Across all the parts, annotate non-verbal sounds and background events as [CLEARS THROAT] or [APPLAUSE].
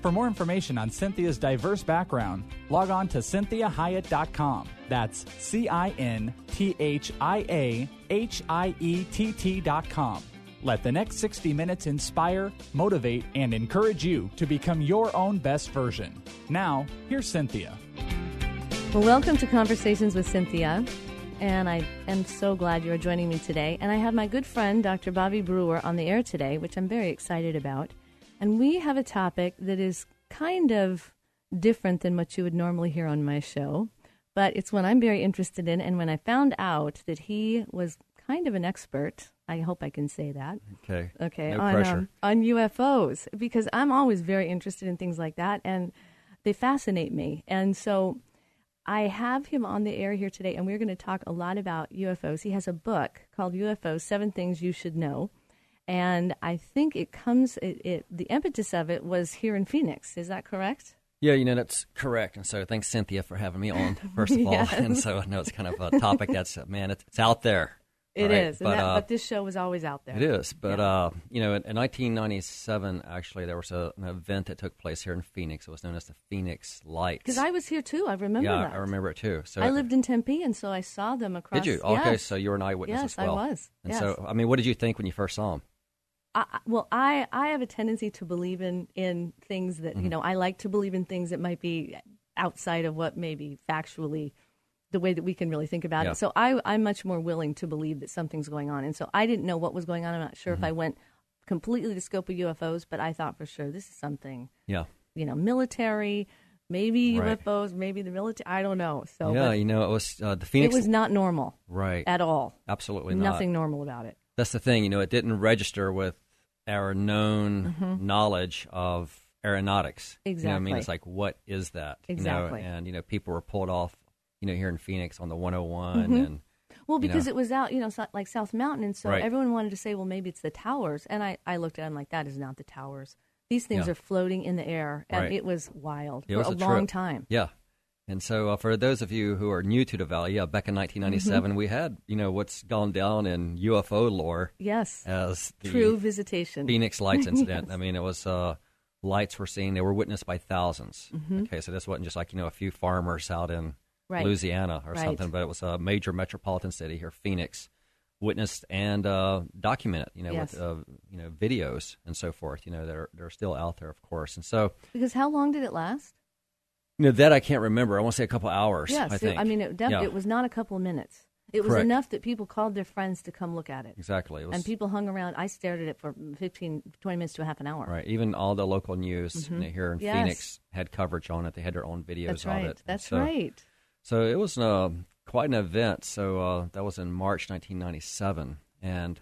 For more information on Cinthia's diverse background, log on to cinthiahiett.com. That's C I N T H I A H I E T T.com. Let the next 60 minutes inspire, motivate, and encourage you to become your own best version. Now, here's Cinthia. Well, welcome to Conversations with Cinthia. And I am so glad you are joining me today. And I have my good friend, Dr. Bobby Brewer, on the air today, which I'm very excited about. And we have a topic that is kind of different than what you would normally hear on my show, but it's one I'm very interested in. And when I found out that he was kind of an expert, I hope I can say that. Okay. Okay. No on, pressure. Um, on UFOs, because I'm always very interested in things like that, and they fascinate me. And so I have him on the air here today, and we're going to talk a lot about UFOs. He has a book called UFOs Seven Things You Should Know. And I think it comes, it, it, the impetus of it was here in Phoenix. Is that correct? Yeah, you know that's correct, and so thanks Cinthia for having me on [LAUGHS] first of all. And so I know it's kind of a topic that's man, it's, it's out there. It right? is, but, that, uh, but this show was always out there. it is. But uh, you know, in, in 1997, actually, there was a, an event that took place here in Phoenix. It was known as the Phoenix Lights. Because I was here too. I remember yeah, that. I remember it too. So I lived in Tempe, and so I saw them across. Did you? Okay, so you were an eyewitness Yes, as well. I was. And yes. so, I mean, what did you think when you first saw them? I, well, I, I have a tendency to believe in, in things that, Mm-hmm. you know, I like to believe in things that might be outside of what maybe factually the way that we can really think about Yeah. it. So I, I'm much more willing to believe that something's going on. And so I didn't know what was going on. I'm not sure Mm-hmm. if I went completely the scope of UFOs, but I thought for sure this is something, Yeah. you know, military, maybe Right. UFOs, maybe the military. I don't know. So yeah, you know, it was uh, the Phoenix. it was not normal right. at all. Absolutely not. Nothing normal about it. that's the thing, you know, it didn't register with our known knowledge of aeronautics. You know what I mean? Mm-hmm. It's like, what is that? Exactly. You know, and, you know, people were pulled off, you know, here in Phoenix on the 101 Mm-hmm. and, Well, you because know. it was out, you know, so- like South Mountain, and so Right. everyone wanted to say, well, maybe it's the towers. And I, I looked at them like, that is not the towers. These things Yeah. are floating in the air, and Right. it was wild It for was a, a long time. yeah. And so, uh, for those of you who are new to the valley, yeah, back in 1997, Mm-hmm. we had, you know, what's gone down in UFO lore Yes, as true visitation. Phoenix Lights [LAUGHS] incident. I mean, it was uh, lights were seen; they were witnessed by 1000s Okay, so this wasn't just like you know a few farmers out in Mm-hmm. Right. Louisiana or Right. something, but it was a major metropolitan city here, Phoenix, witnessed and uh, documented. You know, Yes. with uh, you know videos and so forth. You know, that are they're still out there, of course. And so, Because how long did it last? You know, that I can't remember. I want to say a couple hours. yes, I think. I mean, it, def- Yeah. it was not a couple of minutes. It was Correct. enough that people called their friends to come look at it. exactly. It was, And people hung around. I stared at it for 15, 20 minutes to a half an hour. Right. Even all the local news know, here in Mm-hmm. Yes. Phoenix had coverage on it. They had their own videos That's right. it. That's so- right. So it was uh, quite an event. So uh, that was in March 1997, and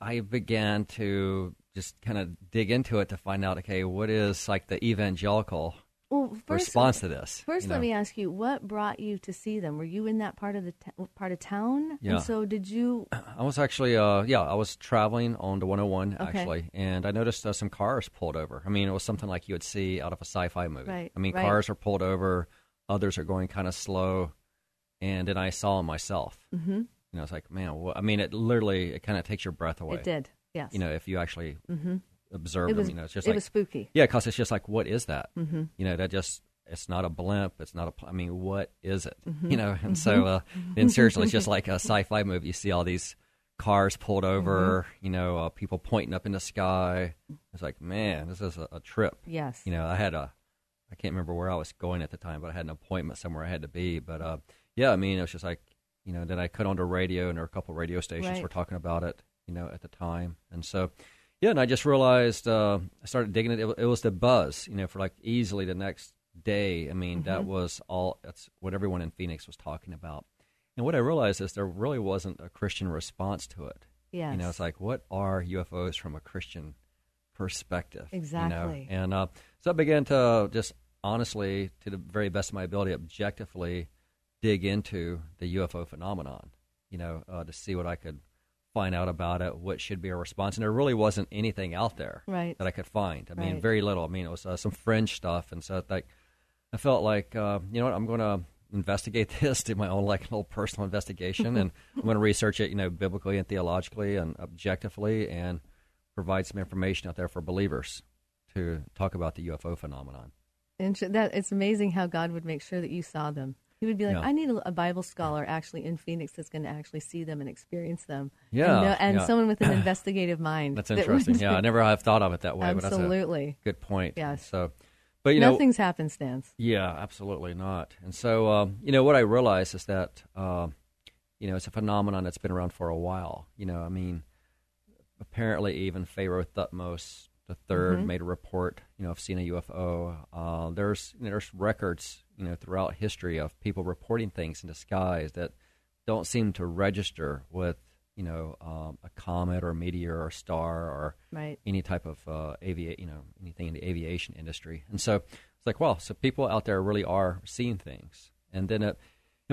I began to just kind of dig into it to find out, okay, what is like the evangelical Well, first, response to this? First, you let me ask you: What brought you to see them? Were you in that part of the t- part of town? Yeah. And so, did you? I was actually, uh, yeah, I was traveling on the 101 Okay. actually, and I noticed uh, some cars pulled over. I mean, it was something like you would see out of a sci-fi movie. Right, I mean, right. cars are pulled over, others are going kind of slow, and then I saw them myself. Mm-hmm. You know, it's like, man, wha- I mean, it literally it kind of takes your breath away. It did. Yes. You know, if you actually observe it was. them, you know, it's just it like, was spooky. yeah, because it's just like, what is that? Mm-hmm. You know, that just it's not a blimp. It's not a. I mean, what is it? Mm-hmm. You know, and so uh, then seriously, it's just [LAUGHS] like a sci-fi movie. You see all these cars pulled over. Mm-hmm. You know, uh, people pointing up in the sky. It's like, man, this is a, a trip. Yes. You know, I had a. I can't remember where I was going at the time, but I had an appointment somewhere I had to be. But uh, yeah, I mean, it was just like, you know, then I cut onto radio, and there were a couple of radio stations Right. were talking about it, you know, at the time, and so yeah, and I just realized uh, I started digging it. it. It was the buzz, you know, for like easily the next day. I mean, that Mm-hmm. was all. That's what everyone in Phoenix was talking about. And what I realized is there really wasn't a Christian response to it. Yeah, You know, it's like, what are UFOs from a Christian perspective? you know? Exactly. And uh, so I began to just honestly, to the very best of my ability, objectively dig into the UFO phenomenon, you know, uh, to see what I could find out about it, what should be a response. And there really wasn't anything out there Right. that I could find. I mean, Right. very little. I mean, it was uh, some fringe stuff, and so like I felt like uh, you know what, I'm going to investigate [LAUGHS] this, do my own like little personal investigation, and [LAUGHS] I'm going to research it, you know, biblically and theologically and objectively, and provide some information out there for believers to talk about the UFO phenomenon. And that it's amazing how God would make sure that you saw them. He would be like, Yeah. I need a, a Bible scholar actually in Phoenix that's going to actually see them and experience them. Yeah, and, know- and yeah. someone with an [LAUGHS] investigative mind. That's that interesting. [LAUGHS] yeah, I never have thought of it that way, but that's a absolutely. good point. Yeah. So, but you know, Nothing's happenstance. Yeah, absolutely not. And so, um, you know, what I realize is that, um, you know, it's a phenomenon that's been around for a while. You know, I mean, apparently even Pharaoh Thutmose the 3rd made a report, you know, of seeing a UFO. Uh, there's there's records, you know, throughout history of people reporting things in the skies that don't seem to register with, you know, um, a comet or a meteor or a star or Right. any type of uh, avia- you know, anything in the aviation industry. And so it's like, well, so people out there really are seeing things. And then it,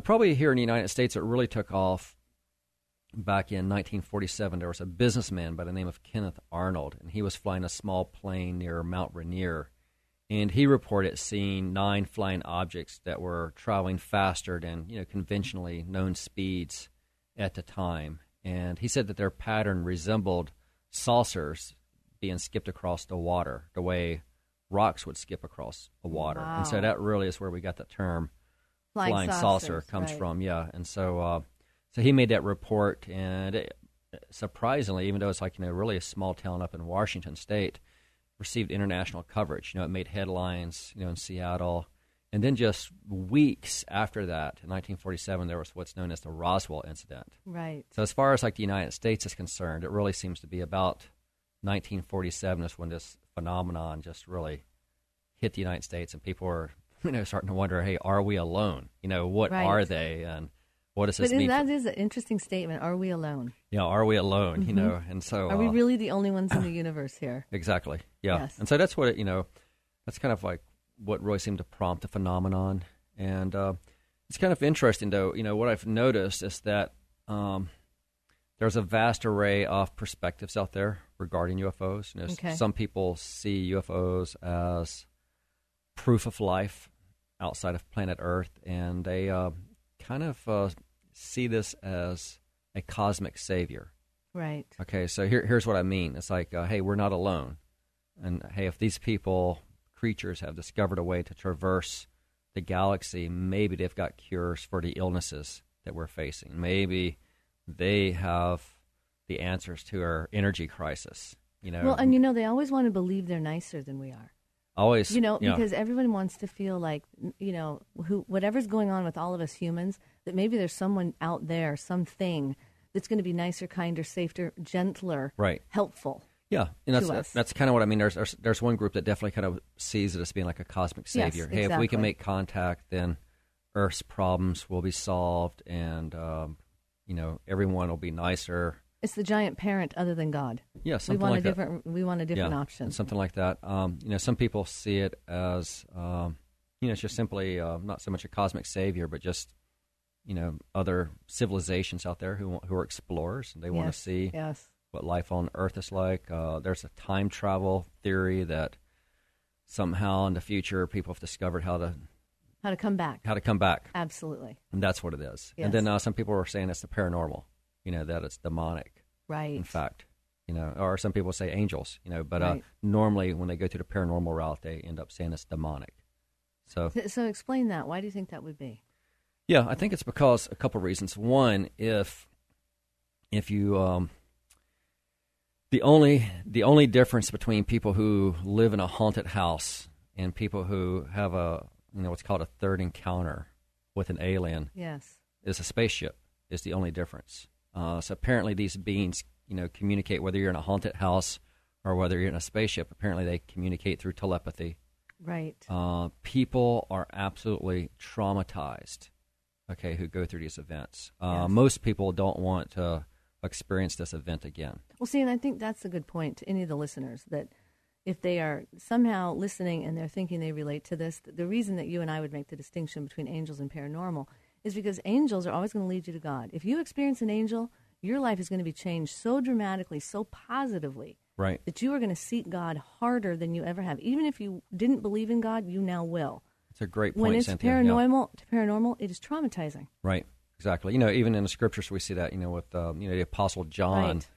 probably here in the United States, it really took off back in 1947. There was a businessman by the name of Kenneth Arnold, and he was flying a small plane near Mount Rainier. And he reported seeing nine flying objects that were traveling faster than you know conventionally known speeds at the time. And he said that their pattern resembled saucers being skipped across the water, the way rocks would skip across the water. And so that really is where we got the term Flying, flying, saucer comes right. from. Yeah, and so uh, so he made that report, and it, surprisingly, even though it's like you know really a small town up in Washington State, received international coverage. You know, it made headlines. You know, in Seattle. And then just weeks after that, in 1947, there was what's known as the Roswell incident. Right. So as far as like the United States is concerned, it really seems to be about 1947 is when this phenomenon just really hit the United States, and people are [LAUGHS] you know starting to wonder, hey, are we alone? You know, what Right. are they, and what does But this is- mean? that for- is an interesting statement. Are we alone? Yeah, are we alone? You know, and so Are we uh, really the only ones in the [CLEARS THROAT] universe here? Exactly. Yeah. Yes. And so that's what it, you know, that's kind of like what really seemed to prompt the phenomenon. And uh, it's kind of interesting, though. You know, what I've noticed is that um, there's a vast array of perspectives out there regarding UFOs. You know, Okay. some people see UFOs as proof of life outside of planet Earth, and they uh, kind of uh, see this as a cosmic savior. Right. Okay, so here, here's what I mean. It's like, uh, hey, we're not alone. And hey, if these people, creatures, have discovered a way to traverse the galaxy, maybe they've got cures for the illnesses that we're facing. Maybe they have the answers to our energy crisis. You know, Well, and you know, they always want to believe they're nicer than we are. Always, You know, yeah, because everyone wants to feel like, you know, who whatever's going on with all of us humans, that maybe there's someone out there, something that's going to be nicer, kinder, safer, gentler, right. helpful. Yeah, and that's that's kind of what I mean. There's, there's there's one group that definitely kind of sees it as being like a cosmic Yes, savior. hey, if we can make contact, then Earth's problems will be solved, and um, you know everyone will be nicer. It's the giant parent other than God. Yeah, We want like a that. different. We want a different yeah, option. something like that. Um, you know, some people see it as um, you know, it's just simply uh, not so much a cosmic savior, but just you know, other civilizations out there who who are explorers and they want to see Yes. what life on Earth is like. Uh, there's a time travel theory that somehow in the future people have discovered how to How to come back? how to come back, Absolutely. and that's what it is. Yes. And then uh, some people are saying it's the paranormal, you know, that it's demonic. Right. In fact, you know, or some people say angels, you know, but uh, normally when they go to the paranormal route, they end up saying it's demonic. So So explain that. Why do you think that would be? Yeah, I think it's because a couple reasons. One, if if you um, the only the only difference between people who live in a haunted house and people who have a you know what's called a third encounter with an alien Yes. is a spaceship is the only difference. Uh, so apparently these beings you know communicate whether you're in a haunted house or whether you're in a spaceship. Apparently they communicate through telepathy. Right. Uh, people are absolutely traumatized, okay, who go through these events. Uh, Yes. Most people don't want to experience this event again. Well, see, and I think that's a good point to any of the listeners that if they are somehow listening and they're thinking they relate to this, the reason that you and I would make the distinction between angels and paranormal is because angels are always going to lead you to God. If you experience an angel, your life is going to be changed so dramatically, so positively, Right. that you are going to seek God harder than you ever have. Even if you didn't believe in God, you now will. It's a great point, when it's Cinthia. Yeah. paranormal, paranormal, it is traumatizing. Right. Exactly. You know, even in the scriptures we see that. You know, with um, you know the apostle John, Right.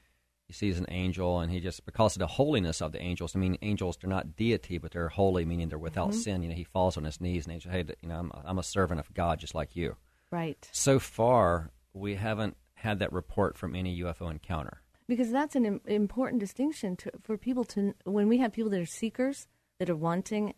he sees an angel, and he just because of the holiness of the angels. I mean, angels they're not deity, but they're holy, meaning they're without Mm-hmm. sin. You know, he falls on his knees and he says, "Hey, you know, I'm, I'm a servant of God, just like you." Right. So far, we haven't had that report from any UFO encounter. Because that's an Im- important distinction to, for people to, when we have people that are seekers, that are wanting,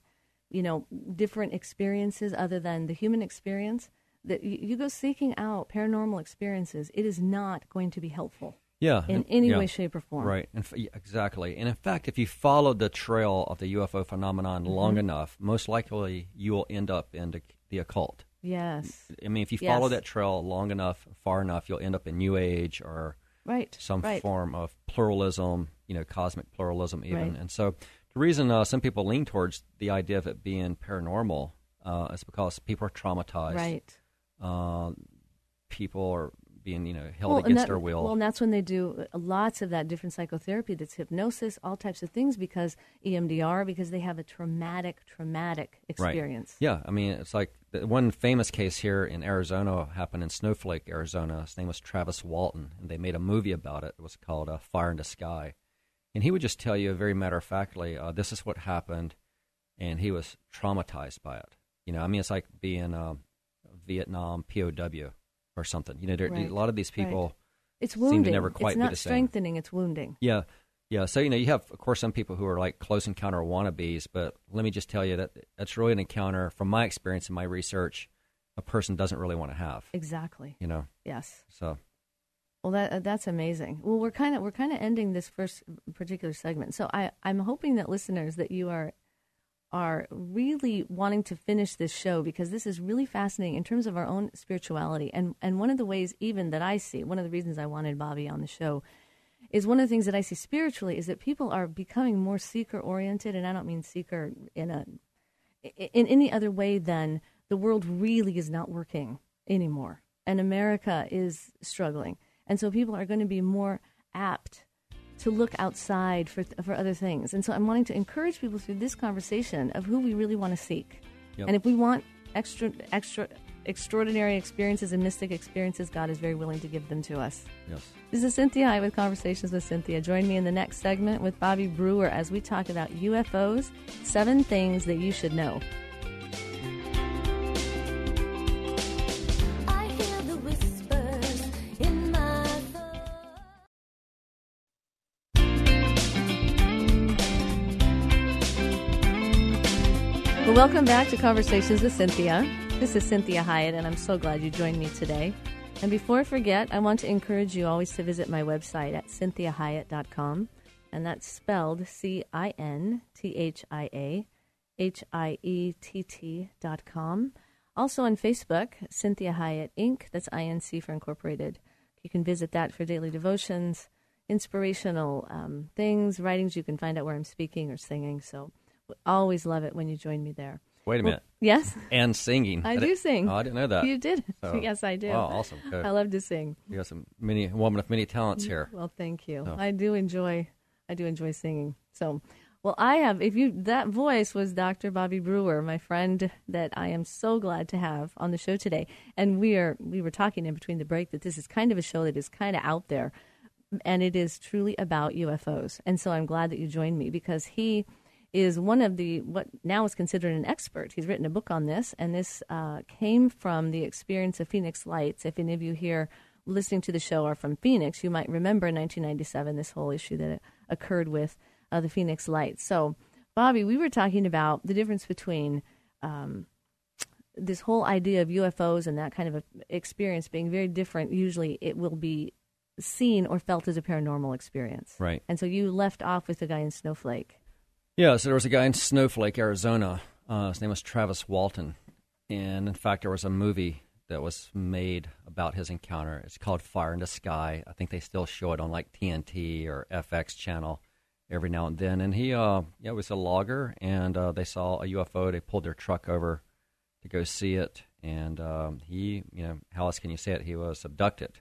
you know, different experiences other than the human experience, that you, you go seeking out paranormal experiences, it is not going to be helpful Yeah, in and- any yeah. way, shape, or form. Right, and f- exactly. And in fact, if you follow the trail of the UFO phenomenon long Mm-hmm. enough, most likely you will end up in the, the occult. Yes. I mean, if you follow that trail long enough, far enough, you'll end up in New Age or Right. some right. form of pluralism, you know, cosmic pluralism, even. Right. And so, the reason uh, some people lean towards the idea of it being paranormal uh, is because people are traumatized. Right. Uh, people are being, you know, held and against that- their will. Well, and that's when they do uh, lots of that different psychotherapy that's hypnosis, all types of things because EMDR, because they have a traumatic, traumatic experience. Right. Yeah, I mean, it's like the one famous case here in Arizona happened in Snowflake, Arizona. His name was Travis Walton, and they made a movie about it. It was called uh, Fire in the Sky. And he would just tell you very matter of factly, uh, this is what happened, and he was traumatized by it. You know, I mean, it's like being a Vietnam POW or something. You know, there, Right. a lot of these Right. people It's seem to wounding. never quite it's not strengthening, it's wounding. Yeah, yeah. So you know, you have of course some people who are like close encounter wannabes, but let me just tell you that that's really an encounter, from my experience and my research, a person doesn't really want to have. Exactly. You know, Yes. so Well, that uh, that's amazing. Well, we're kind of we're kind of ending this first particular segment. So I I'm hoping that listeners that you are are really wanting to finish this show because this is really fascinating in terms of our own spirituality. And and one of the ways even that I see, one of the reasons I wanted Bobby on the show is one of the things that I see spiritually is that people are becoming more seeker oriented and I don't mean seeker in a in any other way than the world really is not working anymore and America is struggling. And so people are going to be more apt to look outside for for other things. And so I'm wanting to encourage people through this conversation of who we really want to seek. Yep. And if we want extra extra extraordinary experiences and mystic experiences, God is very willing to give them to us. yes. This is Cinthia Hiett with Conversations with Cinthia. Join me in the next segment with Bobby Brewer as we talk about UFOs, seven things that you should know. Welcome back to Conversations with Cinthia. This is Cinthia Hiett, and I'm so glad you joined me today. And before I forget, I want to encourage you always to visit my website at cinthiahiett.com, and that's spelled C I N T H I A H I E T T dot com. Also on Facebook, Cinthia Hiett Inc., that's INC for Incorporated. You can visit that for daily devotions, inspirational um, things, writings. You can find out where I'm speaking or singing. So always love it when you join me there. Wait a Well, minute. Yes, And singing. I di- do sing. Oh, I didn't know that. you did. So- [LAUGHS] yes, I do. Wow, awesome. Good. I love to sing. You got some many woman of many talents here. Well, thank you. Oh. I do enjoy. I do enjoy singing. So, well, I have. If you that voice was Dr. Bobby Brewer, my friend that I am so glad to have on the show today. And we are we were talking in between the break that this is kind of a show that is kind of out there, and it is truly about UFOs. And so I'm glad that you joined me because he is one of the what now is considered an expert. He's written a book on this, and this uh, came from the experience of Phoenix Lights. If any of you here listening to the show are from Phoenix, you might remember in 1997 this whole issue that occurred with uh, the Phoenix Lights. So, Bobby, we were talking about the difference between um, this whole idea of UFOs and that kind of a experience being very different. Usually, it will be seen or felt as a paranormal experience. Right. And so you left off with the guy in Snowflake. Yeah, so there was a guy in Snowflake, Arizona. Uh, his name was Travis Walton. And in fact, there was a movie that was made about his encounter. It's called Fire in the Sky. I think they still show it on like TNT or FX channel every now and then. And he uh, yeah, was a logger, and uh, they saw a UFO. They pulled their truck over to go see it. And um, he, you know, how else can you say it? He was abducted.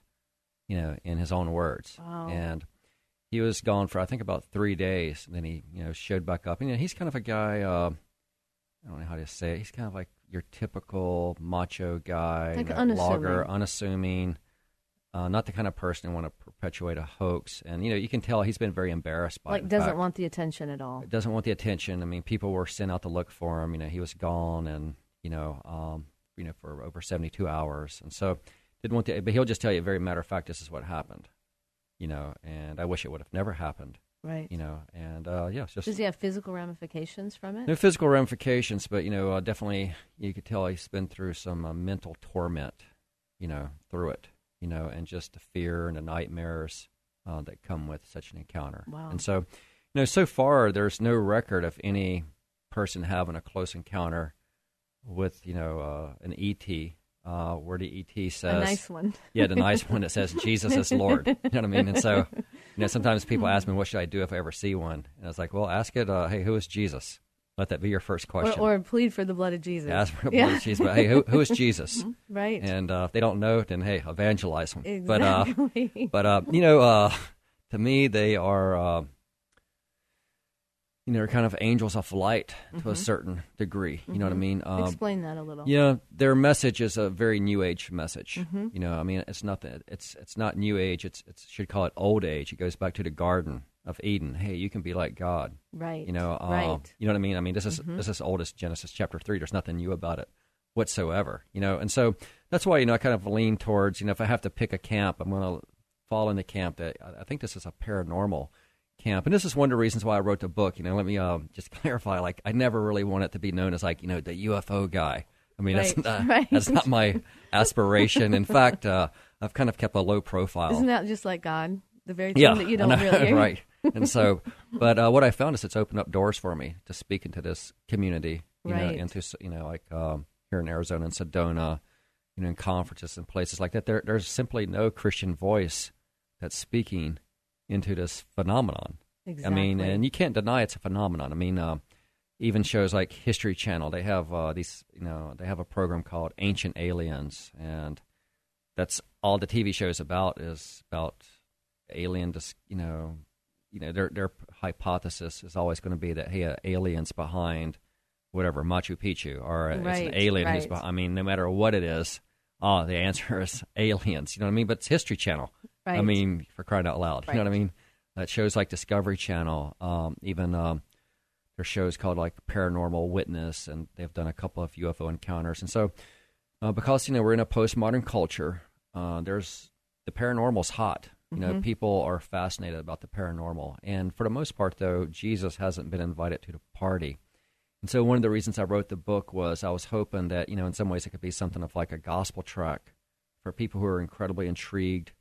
you know, in his own words. Wow. And he was gone for I think about three days. And then he, you know, showed back up. And you know, he's kind of a guy. Uh, I don't know how to say it. He's kind of like your typical macho guy, Like unassuming. blogger, unassuming. Uh, not the kind of person who want to perpetuate a hoax. And you know, you can tell he's been very embarrassed by. Like doesn't fact, want the attention at all. doesn't want the attention. I mean, people were sent out to look for him. You know, he was gone, and you know, um, you know, for over seventy-two hours, and so didn't want to. But he'll just tell you, very matter of fact, this is what happened. You know, and I wish it would have never happened. Right. You know, and uh, yeah, it's just Does he have physical ramifications from it? no physical ramifications, but you know, uh, definitely you could tell he's been through some uh, mental torment. You know, through it. You know, and just the fear and the nightmares uh, that come with such an encounter. Wow. And so, you know, so far there's no record of any person having a close encounter with you know uh, an ET. Uh, where the ET says, A nice one. [LAUGHS] yeah, the nice one that says Jesus is Lord. You know what I mean? And so, you know, sometimes people ask me, "What should I do if I ever see one?" And I was like, "Well, ask it. Uh, hey, who is Jesus? Let that be your first Or, question. or plead for the blood of Jesus. ask for Yeah. yeah. Jesus. But hey, who, who is Jesus? [LAUGHS] Right. And uh, if they don't know, then hey, evangelize them. But uh, Exactly. but uh, you know, uh, to me, they are uh, you know, they're kind of angels of light to a certain degree. You know what I mean? Um, Explain that a little. yeah, their message is a very new age message. Mm-hmm. You know, I mean, it's not that it's it's not new age. It's it's should call it old age. It goes back to the Garden of Eden. Hey, you can be like God. Right. You know, uh, right. You know what I mean? I mean, this is this is oldest Genesis chapter three. There's nothing new about it whatsoever. You know, and so that's why you know I kind of lean towards you know if I have to pick a camp, I'm going to fall in the camp that I think this is a paranormal camp, and this is one of the reasons why I wrote the book. You know, let me uh, just [LAUGHS] clarify. Like, I never really want it to be known as like you know the UFO guy. I mean, Right, [LAUGHS] that's not, right. that's not my aspiration. In fact, uh, I've kind of kept a low profile Isn't that just like God? The very thing yeah, that you don't know, [LAUGHS] really right. And so, but uh, what I found is it's opened up doors for me to speak into this community, you Right. know, into you know, like um, here in Arizona and Sedona, you know, in conferences and places like that. There, there's simply no Christian voice that's speaking into this phenomenon. Exactly. I mean, and you can't deny it's a phenomenon. I mean, uh, even shows like History Channel, they have uh, these, you know, they have a program called Ancient Aliens, and that's all the TV show is about is about alien, dis- you know, you know, their their hypothesis is always going to be that hey, uh, aliens behind whatever Machu Picchu, or uh, it's an alien who's behind. I mean, no matter what it is, oh, the answer is aliens. You know what I mean? But it's History Channel. I mean, for crying out loud, you know what I mean? That shows like Discovery Channel, um, even um, there's shows called like Paranormal Witness, and they've done a couple of UFO encounters. And so, uh, because you know we're in a postmodern culture, uh, there's the paranormal's hot. You know, people are fascinated about the paranormal, and for the most part, though, Jesus hasn't been invited to the party. And so, one of the reasons I wrote the book was I was hoping that you know, in some ways, it could be something of like a gospel track for people who are incredibly intrigued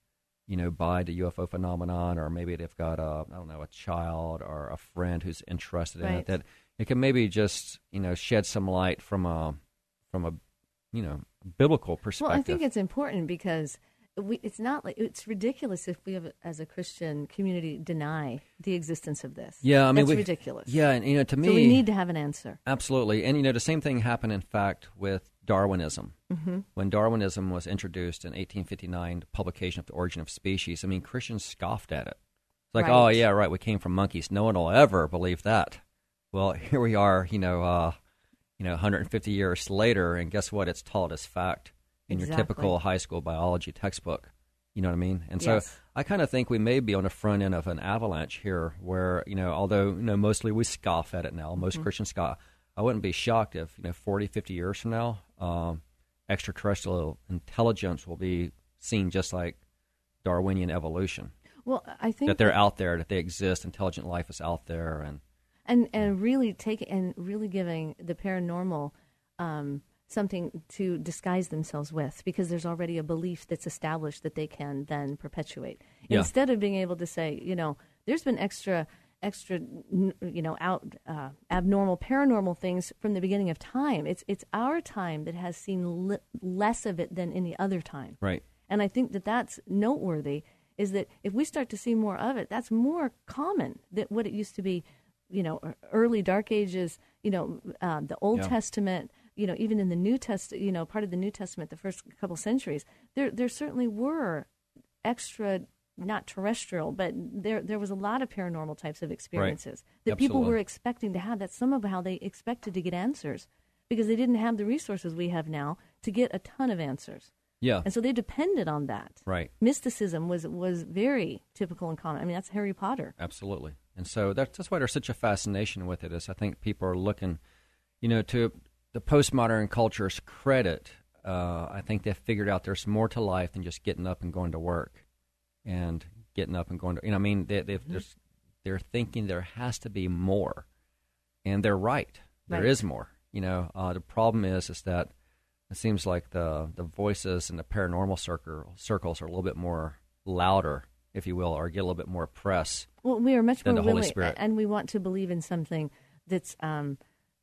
you know, by the UFO phenomenon, or maybe they've got a, I don't know, a child or a friend who's interested in it, that it can maybe just, you know, shed some light from a, from a, you know, biblical perspective. Well, I think it's important because we, it's not like it's ridiculous if we, have, as a Christian community, deny the existence of this. yeah, I mean, we, ridiculous. Yeah, and you know, to me, So we need to have an answer. Absolutely. And, you know, the same thing happened, in fact, with Darwinism. Mm-hmm. When Darwinism was introduced in 1859, the publication of The Origin of Species, I mean, Christians scoffed at it. It's like, Right. oh, yeah, right, we came from monkeys. No one will ever believe that. Well, here we are, you know, uh, you know, 150 years later, and guess what? It's taught as fact in your Exactly. typical high school biology textbook. You know what I mean? And so Yes. I kind of think we may be on the front end of an avalanche here, where you know, although you know, mostly we scoff at it now. Most Mm-hmm. Christians scoff. I wouldn't be shocked if you know, 40, 50 years from now, um, extraterrestrial intelligence will be seen just like Darwinian evolution. Well, I think That they're out there, that they exist, intelligent life is out there, and and and really take and really giving the paranormal um, something to disguise themselves with because there's already a belief that's established that they can then perpetuate Yeah. instead of being able to say you know there's been extra extra you know out uh, abnormal paranormal things from the beginning of time it's it's our time that has seen li- less of it than any other time right. and I think that that's noteworthy is that if we start to see more of it, that's more common than what it used to be, you know, early Dark Ages, you know, um, the Old Yeah. Testament, you know, even in the New Testament, you know, part of the New Testament, the first couple centuries, there there certainly were extra not terrestrial, but there there was a lot of paranormal types of experiences that people were expecting to have. That's some of how they expected to get answers because they didn't have the resources we have now to get a ton of answers. Yeah. And so they depended on that. Right. Mysticism was was very typical and common. I mean, that's Harry Potter. Absolutely. And so that's, that's why there's such a fascination with it. Is I think people are looking, you know, to the postmodern culture's credit. Uh, I think they've figured out there's more to life than just getting up and going to work, and getting up and going to. You know, I mean, they, they've, there's, they're thinking there has to be more, and they're right. There is Right. more. You know, uh, the problem is is that it seems like the the voices in the paranormal circle, circles are a little bit more louder, if you will, or get a little bit more press. Well, we are much Than more the Holy willing, Spirit. and we want to believe in something that's um,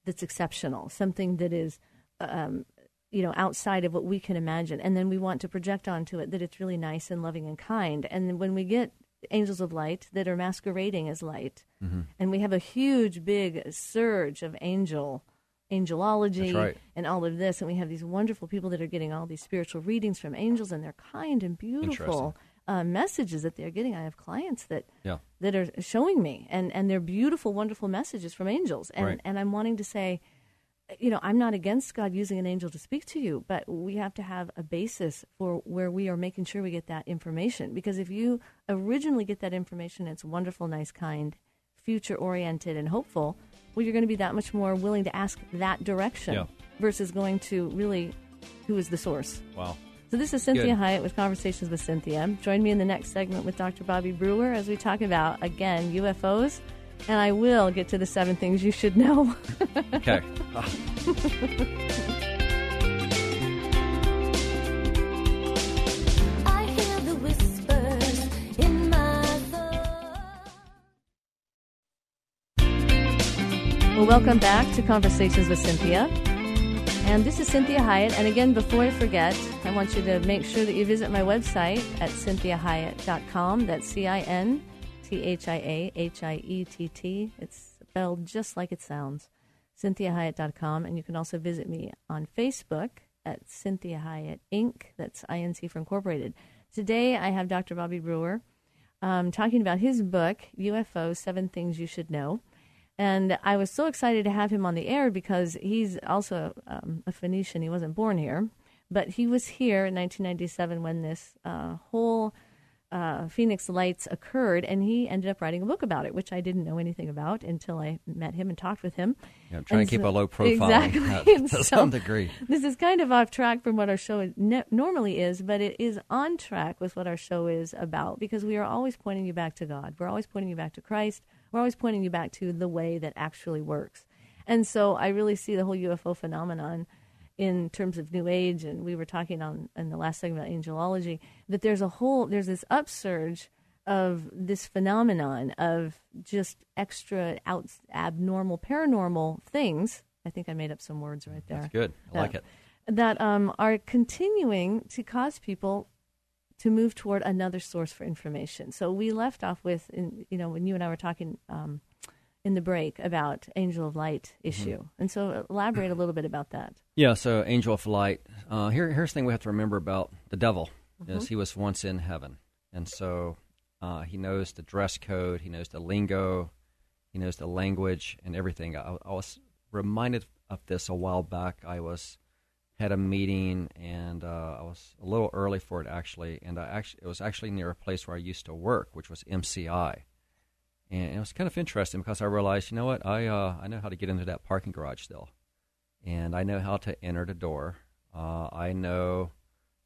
that's exceptional, something that is, um, you know, outside of what we can imagine, and then we want to project onto it that it's really nice and loving and kind. And when we get angels of light that are masquerading as light, Mm-hmm. and we have a huge, big surge of angel angelology right. and all of this, and we have these wonderful people that are getting all these spiritual readings from angels, and they're kind and beautiful uh, messages that they're getting. I have clients that Yeah. that are showing me and and they're beautiful wonderful messages from angels and Right. and I'm wanting to say you know I'm not against God using an angel to speak to you but we have to have a basis for where we are making sure we get that information because if you originally get that information it's wonderful nice kind future oriented and hopeful well you're going to be that much more willing to ask that direction Yeah. versus going to really who is the source Wow. So this is Cinthia Good. Hiett with Conversations with Cinthia. Join me in the next segment with Dr. Bobby Brewer as we talk about, again, UFOs. And I will get to the seven things you should know. [LAUGHS] Okay. I hear the whispers in my thoughts. well, welcome back to Conversations with Cinthia. And this is Cinthia Hiett. And again, before I forget, I want you to make sure that you visit my website at cinthiahiett.com. That's C I N T H I A H I E T T. It's spelled just like it sounds. CinthiaHiett.com. And you can also visit me on Facebook at Cinthia Hiett Inc. That's INC for Incorporated. Today, I have Dr. Bobby Brewer um, talking about his book, UFO Seven Things You Should Know. And I was so excited to have him on the air because he's also um, a Phoenician. He wasn't born here, but he was here in 1997 when this uh, whole uh, Phoenix Lights occurred, and he ended up writing a book about it, which I didn't know anything about until I met him and talked with him. Yeah, I'm trying And to keep so- a low profile Exactly. uh, [LAUGHS] to so- some degree. This is kind of off track from what our show ne- normally is, but it is on track with what our show is about because we are always pointing you back to God. We're always pointing you back to Christ. We're always pointing you back to the way that actually works. And so I really see the whole UFO phenomenon in terms of New Age, and we were talking on in the last segment about angelology, that there's a whole there's this upsurge of this phenomenon of just extra out abnormal paranormal things. I think I made up some words right there That's good. I like it. that um, are continuing to cause people to move toward another source for information. So we left off with, in, you know, when you and I were talking um, in the break about Angel of Light Mm-hmm. issue, and so elaborate a little bit about that. Yeah, so angel of light. Uh, here, here's the thing we have to remember about the devil Mm-hmm. is he was once in heaven, and so uh, he knows the dress code, he knows the lingo, he knows the language and everything. I, I was reminded of this a while back. I was had a meeting and uh, I was a little early for it actually, and I actually it was actually near a place where I used to work, which was MCI. And it was kind of interesting because I realized, you know what, I uh, I know how to get into that parking garage still, and I know how to enter the door. Uh, I know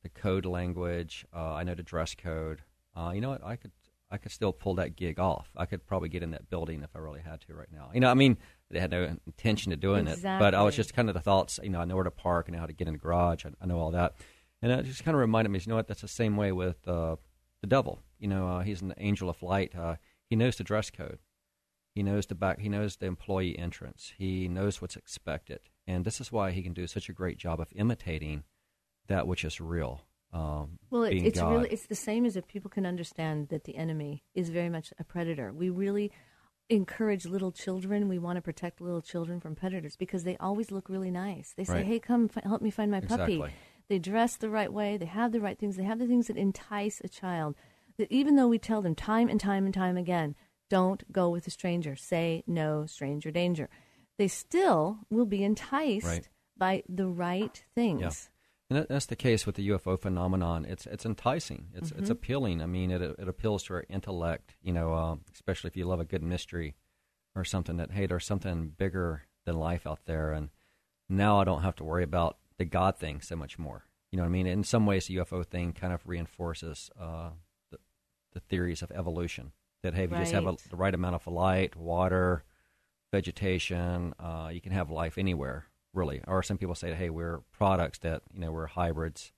the code language. Uh, I know the dress code. Uh, you know what, I could I could still pull that gig off. I could probably get in that building if I really had to right now. You know, I mean, they had no intention of doing it, but I was just kind of the thoughts. You know, I know where to park. I know how to get in the garage. I, I know all that, and it just kind of reminded me. You know what? That's the same way with uh, the devil. You know, uh, he's an angel of light. Uh, he knows the dress code. He knows the back. He knows the employee entrance. He knows what's expected, and this is why he can do such a great job of imitating that which is real. Um, Well, it, it's God. really it's the same as if people can understand that the enemy is very much a predator. We really encourage little children. We want to protect little children from predators because they always look really nice. They say, Right. "Hey, come fi- help me find my puppy." Exactly. they dress the right way, they have the right things, they have the things that entice a child. That even though we tell them time and time and time again, don't go with a stranger, say no, stranger danger, they still will be enticed Right. by the right things. Yeah. And that, that's the case with the UFO phenomenon. It's it's enticing. It's Mm-hmm. it's appealing. I mean, it it appeals to our intellect. You know, uh, especially if you love a good mystery or something that hey, there's something bigger than life out there, and now I don't have to worry about the God thing so much more. You know what I mean? In some ways, the UFO thing kind of reinforces uh, the, the theories of evolution. That hey, if you just have a, the right amount of light, water, vegetation, uh, you can have life anywhere, really. Or some people say, hey, we're products that, you know, we're hybrids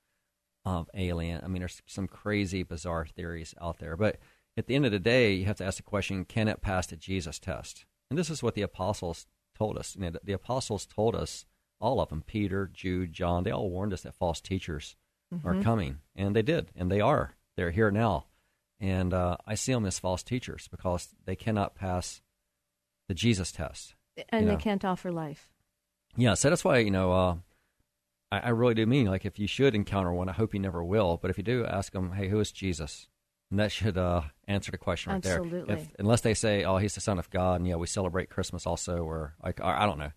of alien. I mean, there's some crazy, bizarre theories out there. But at the end of the day, you have to ask the question can it pass the Jesus test? And this is what the apostles told us. You know, the, the apostles told us, all of them, Peter, Jude, John, they all warned us that false teachers are coming. And they did. And they are. They're here now. And uh, I see them as false teachers because they cannot pass the Jesus test. And You they can't offer life. Yeah, so that's why you know uh, I, I really do mean like if you should encounter one, I hope you never will. But if you do, ask them, hey, who is Jesus? And that [LAUGHS] should uh, answer the question right there. Absolutely. If, unless they say, oh, he's the Son of God, and yeah, we celebrate Christmas also, or like or, I don't know.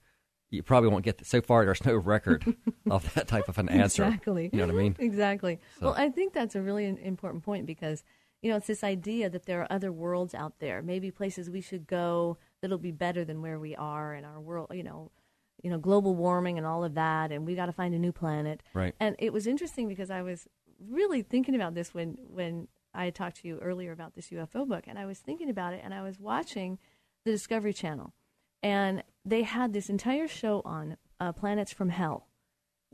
You probably won't get. so far, there's no [LAUGHS] record of [LAUGHS] that type of an answer. Exactly. You know what I mean? Exactly. So- Well, I think that's a really important point because you know it's this idea that there are other worlds out there, maybe places we should go that'll be better than where we are in our world. You know, you know, global warming and all of that, and we got to find a new planet. Right. And it was interesting because I was really thinking about this when when I had talked to you earlier about this UFO book, and I was thinking about it, and I was watching the Discovery Channel, and they had this entire show on uh, planets from hell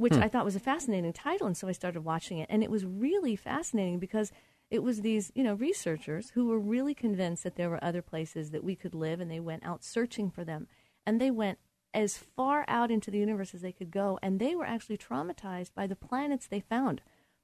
which I thought was a fascinating title, and so I started watching it, and it was really fascinating because it was these you know researchers who were really convinced that there were other places that we could live, and they went out searching for them, and they went as far out into the universe as they could go, and they were actually traumatized by the planets they found.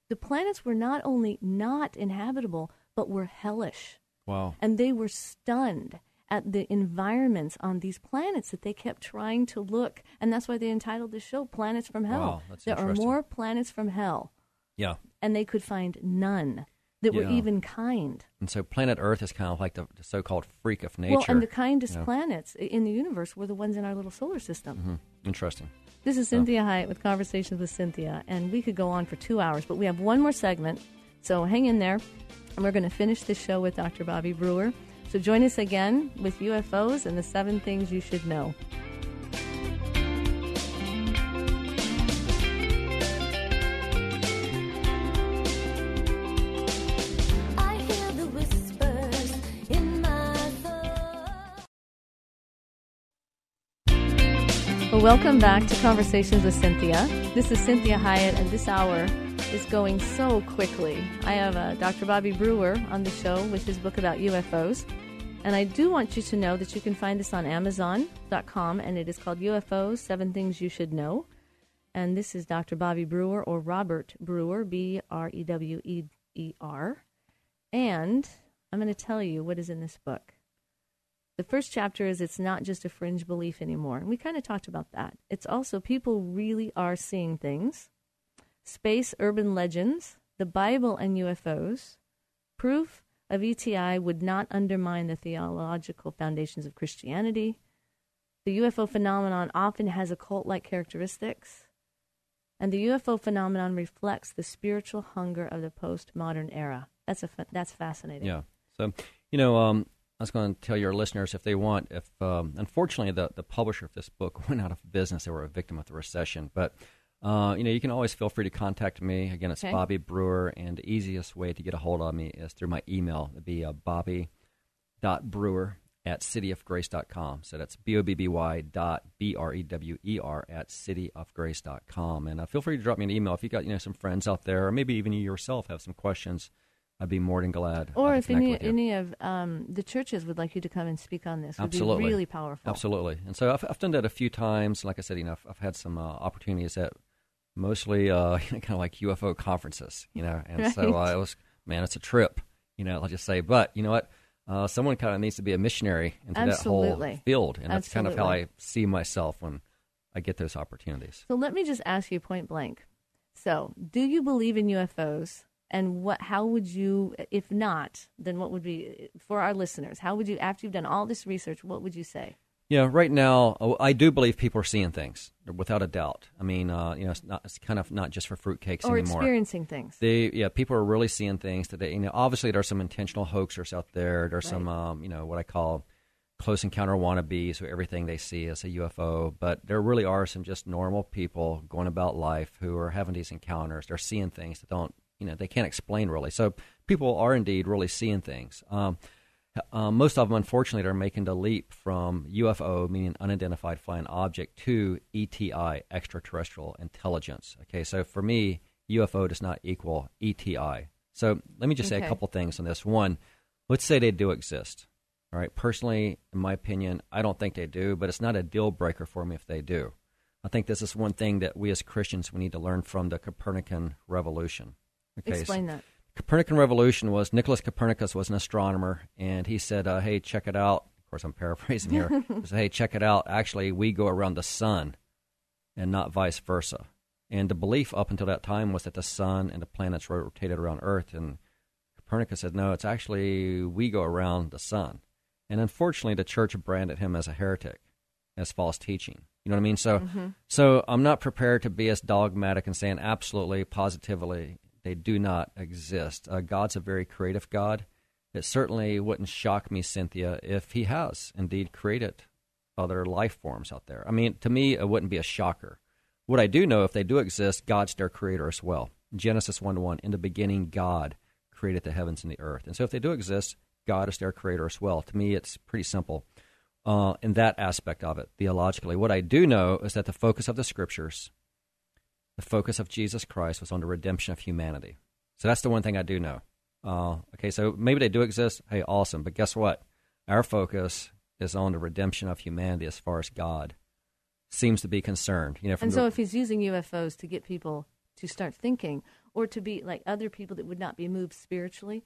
The planets were not only not inhabitable, but were hellish Wow. and they were stunned at the environments on these planets that they kept trying to look and that's why they entitled the show planets from hell Wow, that's there are more planets from hell Yeah. and they could find none that were even kind And so planet Earth is kind of like the, the so-called freak of nature. well and the kindest Yeah. planets in the universe were the ones in our little solar system Mhm. Interesting. This is Cinthia Hiett with Conversations with Cinthia, and we could go on for two hours, but we have one more segment, so hang in there, and we're going to finish this show with Dr. Bobby Brewer. So join us again with UFOs and the seven things you should know. Welcome back to Conversations with Cinthia. This is Cinthia Hiett, and this hour is going so quickly. I have uh, Dr. Bobby Brewer on the show with his book about UFOs. And I do want you to know that you can find this on Amazon.com, and it is called UFOs Seven Things You Should Know. And this is Dr. Bobby Brewer, or Robert Brewer, B R E W E E R. And I'm going to tell you what is in this book. The first chapter is it's not just a fringe belief anymore. And we kind of talked about that. It's also people really are seeing things. Space urban legends, the Bible and UFOs, proof of ETI would not undermine the theological foundations of Christianity. The UFO phenomenon often has occult like characteristics. And the UFO phenomenon reflects the spiritual hunger of the postmodern era. That's a that's fascinating. Yeah. So, you know, um, I was going to tell your listeners if they want, if um, unfortunately the, the publisher of this book [LAUGHS] went out of business, they were a victim of the recession. But, uh, you know, you can always feel free to contact me. Again, it's Okay. Bobby Brewer, and the easiest way to get a hold of me is through my email. It'd be uh, bobby.brewer at cityofgrace.com. So that's B O B B Y dot B R E W E R at cityofgrace.com. And uh, feel free to drop me an email if you got, you know, some friends out there, or maybe even you yourself have some questions. I'd be more than glad. Or if any any of um, the churches would like you to come and speak on this, would Absolutely. be really powerful. Absolutely. And so I've, I've done that a few times. Like I said, you know, I've, I've had some uh, opportunities at mostly uh, [LAUGHS] kind of like UFO conferences, you know, and so uh, Right. it was, man, it's a trip, you know, I'll just say, but you know what? Uh, someone kind of needs to be a missionary into that whole field. And that's kind of how I see myself when I get those opportunities. So let me just ask you point blank: So, do you believe in UFOs? And what? How would you, if not, then what would be for our listeners? How would you, after you've done all this research, what would you say? Yeah, right now uh, I do believe people are seeing things without a doubt. I mean, uh, you know, it's, not, it's kind of not just for fruitcakes Or anymore. experiencing things? They, yeah, people are really seeing things today you know, obviously there's some intentional hoaxers out there. There There's some, um, you know, what I call close encounter wannabes, who everything they see is a UFO. But there really are some just normal people going about life who are having these encounters. They're seeing things that don't, you know, they can't explain really. So people are indeed really seeing things. Um, uh, most of them, unfortunately, are making the leap from UFO, meaning unidentified flying object, to ETI, extraterrestrial intelligence. Okay, so for me, UFO does not equal ETI. So let me just say a couple things on this. One, let's say they do exist. All right, personally, in my opinion, I don't think they do, but it's not a deal breaker for me if they do. I think this is one thing that we as Christians we need to learn from the Copernican revolution. Okay, so- Explain that. Copernican revolution was Nicholas Copernicus was an astronomer, and he said, uh, "Hey, check it out." Of course, I'm paraphrasing here. [LAUGHS] he said, "Hey, check it out. Actually, we go around the sun, and not vice versa." And the belief up until that time was that the sun and the planets rotated around Earth, and Copernicus said, "No, it's actually we go around the sun." And unfortunately, the church branded him as a heretic, as false teaching. You know what I mean? So, so I'm not prepared to be as dogmatic and saying absolutely, positively, they do not exist. Uh, God's a very creative God. It certainly wouldn't shock me, Cinthia, if He has indeed created other life forms out there. I mean, to me, it wouldn't be a shocker. What I do know, if they do exist, God's their creator as well. Genesis 1 1, in the beginning, God created the heavens and the earth. And so if they do exist, God is their creator as well. To me, it's pretty simple uh, in that aspect of it, theologically. What I do know is that the focus of the scriptures, the focus of Jesus Christ, was on the redemption of humanity. So that's the one thing I do know. Uh, okay, so maybe they do exist. Hey, awesome. But guess what? Our focus is on the redemption of humanity as far as God seems to be concerned. You know, from And the, so, if he's using UFOs to get people to start thinking, or to be like other people that would not be moved spiritually,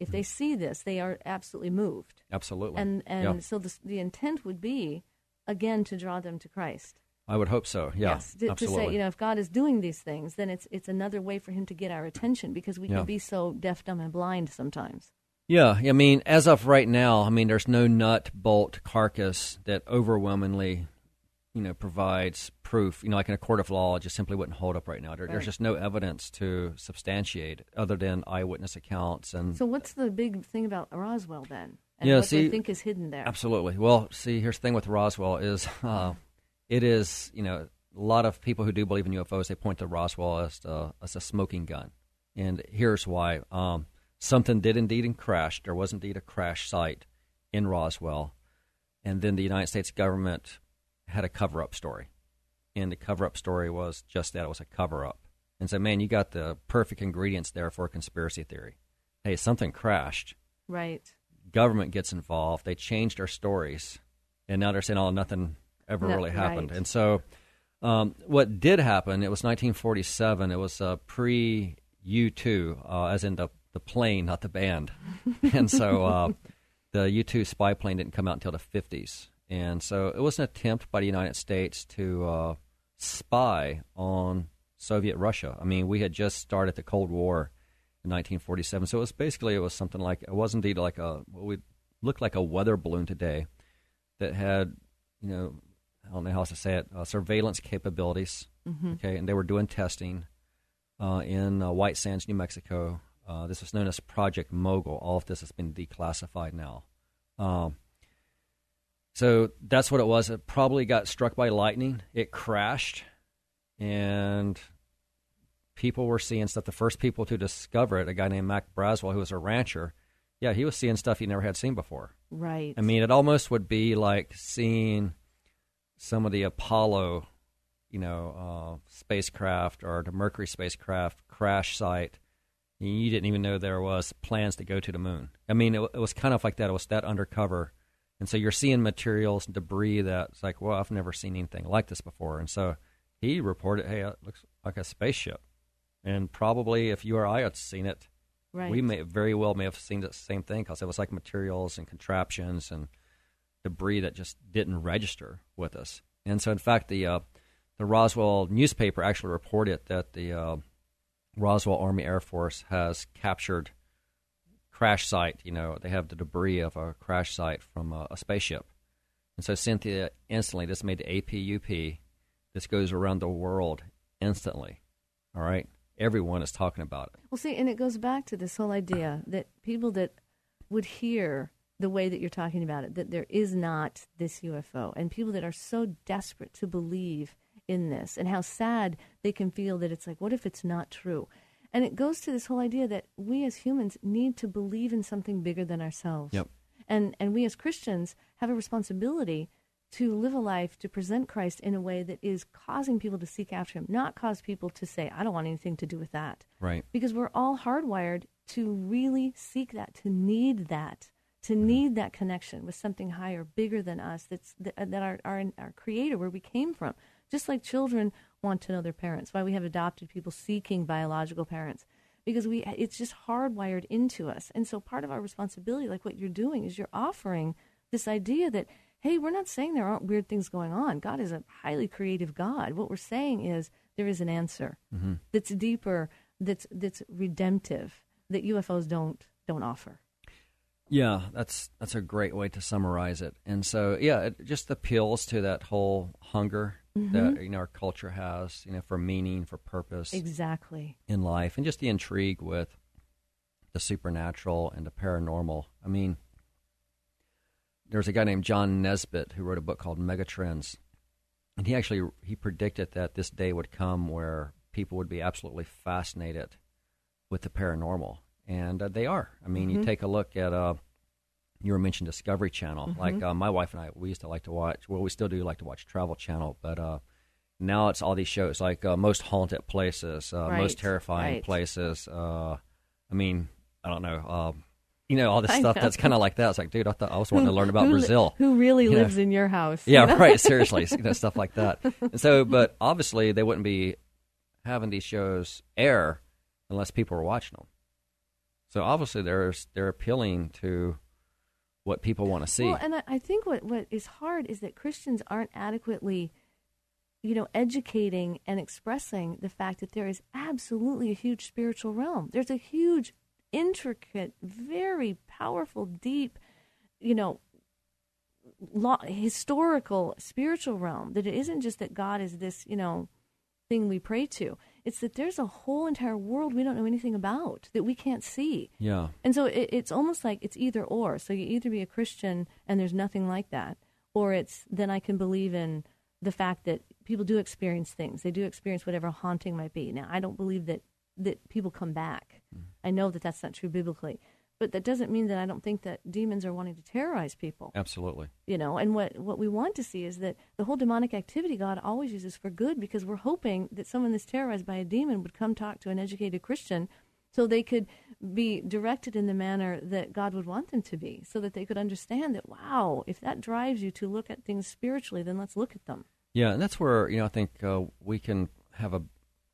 if they see this, they are absolutely moved. absolutely. And and Yeah. so the the intent would be, again, to draw them to Christ. I would hope so. Yeah, yes, to, to say, you know, if God is doing these things, then it's it's another way for Him to get our attention because we Yeah. can be so deaf, dumb, and blind sometimes. Yeah, I mean, as of right now, I mean, there's no nut bolt carcass that overwhelmingly, you know, provides proof. You know, like in a court of law, it just simply wouldn't hold up right now. There, Right. There's just no evidence to substantiate it other than eyewitness accounts and. So, what's the big thing about Roswell then? And Yeah, what see- think is hidden there. Absolutely. Well, see, here's the thing with Roswell is, [LAUGHS] uh, it is you know a lot of people who do believe in UFOs they point to Roswell as a, as a smoking gun, and here's why. Um, something did indeed crash. There was indeed a crash site in Roswell, and then the United States government had a cover-up story, and the cover-up story was just that it was a cover-up. And so, man, you got the perfect ingredients there for a conspiracy theory. Hey, something crashed Right. government gets involved. They changed their stories, and now they're saying, "Oh, nothing ever No, really happened." right. And so, um, what did happen? It was 1947. It was uh, pre U two, uh, as in the the plane, not the band. [LAUGHS] and so, uh, the U two spy plane didn't come out until the 50s, and so it was an attempt by the United States to uh, spy on Soviet Russia. I mean, we had just started the Cold War in 1947. So it was basically it was something like it was indeed like a what we look like a weather balloon today that had you know I don't know how else to say it uh, surveillance capabilities. Okay, and they were doing testing uh, in uh, White Sands, New Mexico. Uh, this was known as Project Mogul. All of this has been declassified now. Um, so that's what it was. It probably got struck by lightning. It crashed, and people were seeing stuff. The first people to discover it, a guy named Mac Brazel, who was a rancher, yeah, he was seeing stuff he never had seen before. Right. I mean, it almost would be like seeing some of the Apollo, you know, uh, spacecraft or the Mercury spacecraft crash site. and You didn't even know there was plans to go to the moon. I mean, it, it was kind of like that. It was that undercover, and so you're seeing materials, debris that's like, well, I've never seen anything like this before. And so he reported, hey, it looks like a spaceship. And probably if you or I had seen it, right. we may very well may have seen the same thing because it was like materials and contraptions and debris that just didn't register with us. And so, in fact, the uh, the Roswell newspaper actually reported that the uh, Roswell Army Air Force has captured crash site. You know, they have the debris of a crash site from a, a spaceship. And so Cinthia instantly, this made the APUP. This goes around the world instantly. All right? Everyone is talking about it. Well, see, and it goes back to this whole idea that people that would hear the way that you're talking about it, that there is not this UFO, and people that are so desperate to believe in this, and how sad they can feel that it's like, what if it's not true? And it goes to this whole idea that we as humans need to believe in something bigger than ourselves. Yep. And and we as Christians have a responsibility to live a life to present Christ in a way that is causing people to seek after him, not cause people to say, I don't want anything to do with that. Right. Because we're all hardwired to really seek that, to need that, to mm-hmm. need that connection with something higher, bigger than us, that's that, uh, that our, our our creator, where we came from. Just like children want to know their parents, why we have adopted people seeking biological parents because we it's just hardwired into us. And so part of our responsibility, like what you're doing, is you're offering this idea that hey, we're not saying there aren't weird things going on. God is a highly creative God. What we're saying is there is an answer mm-hmm. that's deeper, that's that's redemptive that UFOs don't don't offer. Yeah, that's that's a great way to summarize it. And so, yeah, it just appeals to that whole hunger that mm-hmm. you know our culture has, you know, for meaning, for purpose Exactly. in life, and just the intrigue with the supernatural and the paranormal. I mean, there's a guy named John Naisbitt who wrote a book called Megatrends, and he actually he predicted that this day would come where people would be absolutely fascinated with the paranormal, and uh, they are. I mean, you take a look at uh, you were mentioned Discovery Channel. Like uh, my wife and I, we used to like to watch. Well, we still do like to watch Travel Channel, but uh, now it's all these shows like uh, most haunted places, uh, Right, most terrifying right. places. Uh, I mean, I don't know. Um, you know, all this I stuff know. that's kind of like that. It's like, dude, I thought I was wanting to learn about who, Brazil. Who really You know? lives in your house? you Yeah, know? right. Seriously, [LAUGHS] you know, stuff like that. And so, but obviously, they wouldn't be having these shows air unless people were watching them. So obviously, there's they're appealing to what people want to see. Well, and I, I think what, what is hard is that Christians aren't adequately, you know, educating and expressing the fact that there is absolutely a huge spiritual realm. There's a huge, intricate, very powerful, deep, you know, lo- historical spiritual realm. That it isn't just that God is this, you know, thing we pray to. It's that there's a whole entire world we don't know anything about that we can't see. yeah, And so it, it's almost like it's either or. So you either be a Christian and there's nothing like that, or it's then I can believe in the fact that people do experience things. They do experience whatever haunting might be. Now, I don't believe that that people come back. Mm. I know that that's not true biblically, but that doesn't mean that I don't think that demons are wanting to terrorize people absolutely. you know and what what we want to see is that the whole demonic activity god always uses for good because we're hoping that someone that's terrorized by a demon would come talk to an educated christian so they could be directed in the manner that god would want them to be so that they could understand that wow if that drives you to look at things spiritually then let's look at them Yeah, and that's where you know I think uh, we can have a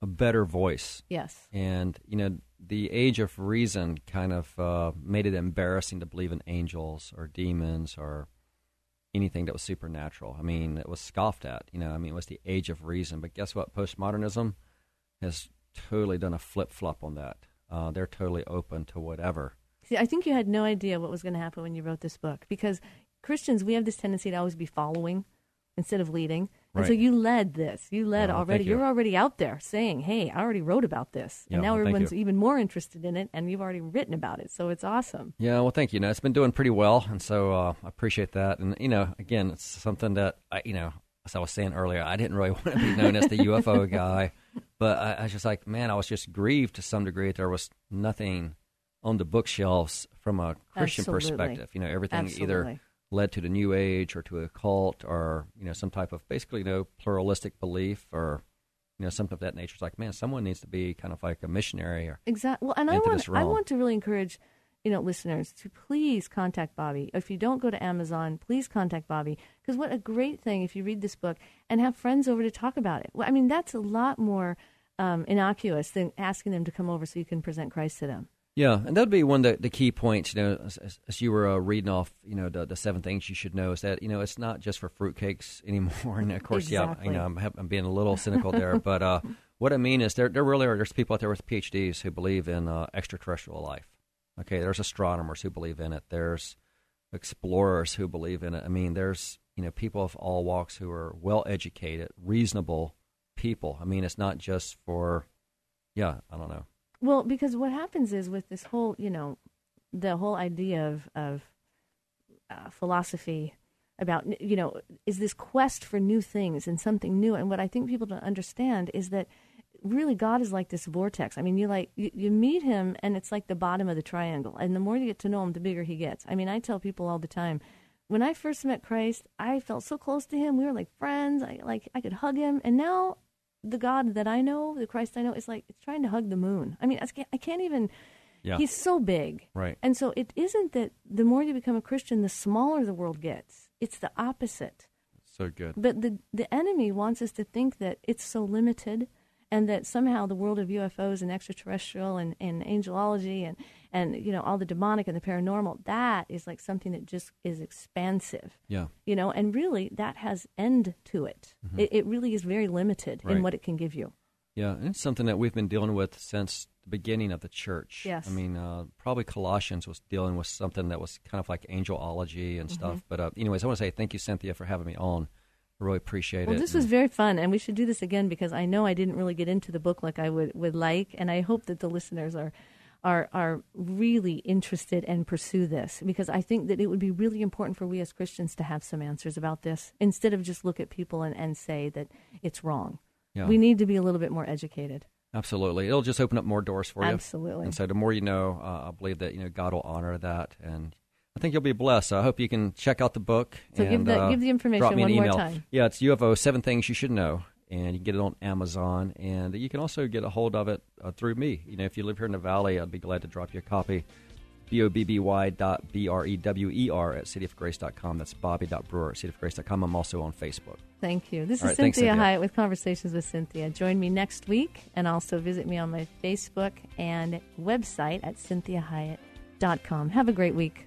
a better voice. yes And you know, the age of reason kind of uh, made it embarrassing to believe in angels or demons or anything that was supernatural. I mean, it was scoffed at. You know, I mean, it was the age of reason. But guess what? Postmodernism has totally done a flip flop on that. Uh, they're totally open to whatever. See, I think you had no idea what was going to happen when you wrote this book because Christians, we have this tendency to always be following instead of leading. And so you led this. You led well, already. you. You're already out there saying, hey, I already wrote about this. Yeah, and now well, everyone's even more interested in it, and you've already written about it. So it's awesome. Yeah, well, thank you. No, it's been doing pretty well, and so uh, I appreciate that. And you know, again, it's something that I, you know, as I was saying earlier, I didn't really [LAUGHS] want to be known as the UFO guy, but I, I was just like, man, I was just grieved to some degree that there was nothing on the bookshelves from a Christian Absolutely. perspective. You know, everything either Absolutely. Led to the New Age or to a cult or you know some type of basically you know pluralistic belief or you know something of that nature. It's like, man, someone needs to be kind of like a missionary or Exactly. Well, and I want I want to really encourage you know listeners to please contact Bobby. If you don't go to Amazon, please contact Bobby because what a great thing if you read this book and have friends over to talk about it. Well, I mean that's a lot more um, innocuous than asking them to come over so you can present Christ to them. Yeah, and that'd be one of the, the key points. You know, as, as, you were uh, reading off, you know, the, the seven things you should know is that you know it's not just for fruitcakes [LAUGHS] anymore. And of course, yeah, you know, I'm, I'm being a little cynical there, [LAUGHS] but uh, What I mean is, there there really are there's people out there with PhDs who believe in uh, extraterrestrial life. Okay, there's astronomers who believe in it. There's explorers who believe in it. I mean, there's you know people of all walks who are well educated, reasonable people. I mean, it's not just for, yeah, I don't know. Well, because what happens is with this whole, you know, the whole idea of of uh, philosophy about, you know, is this quest for new things and something new. And what I think people don't understand is that really God is like this vortex. I mean, you like you, you meet him and it's like the bottom of the triangle. And the more you get to know him, the bigger he gets. I mean, I tell people all the time, when I first met Christ, I felt so close to him. We were like friends. I like I could hug him. And now the God that I know, the Christ I know, is like it's trying to hug the moon. I mean, I can't, I can't even. Yeah. He's so big, Right. And so it isn't that the more you become a Christian, the smaller the world gets. It's the opposite. So good. But the the enemy wants us to think that it's so limited, and that somehow the world of UFOs and extraterrestrial and, and angelology and and you know all the demonic and the paranormal that is like something that just is expansive Yeah. you know and really that has end to it it, it really is very limited Right. in what it can give you Yeah, and it's something that we've been dealing with since the beginning of the church. Yes. I mean, uh, probably Colossians was dealing with something that was kind of like angelology and Mm-hmm. stuff. But, uh, anyways, I want to say thank you, Cinthia, for having me on. Really appreciate well it. Well, this was very fun and we should do this again because i know i didn't really get into the book like i would, would like and i hope that the listeners are are are really interested and pursue this because i think that it would be really important for we as christians to have some answers about this instead of just look at people and, and say that it's wrong Yeah. we need to be a little bit more educated Absolutely. It'll just open up more doors for you. Absolutely. And so the more you know, uh, I believe that, you know, God will honor that. And I think you'll be blessed. I hope you can check out the book. So give the- uh, give the information drop me an one more email. time. Yeah, it's UFO Seven Things You Should Know, and you can get it on Amazon, and you can also get a hold of it uh, through me. You know, if you live here in the Valley, I'd be glad to drop you a copy. B O B B Y dot B R E W E R at cityofgrace.com. That's Bobby dot Brewer at cityofgrace.com. I'm also on Facebook. Thank you. This All is right, thanks, Cinthia Cinthia. Hiett with Conversations with Cinthia. Join me next week and also visit me on my Facebook and website at cinthiahiett.com. Have a great week.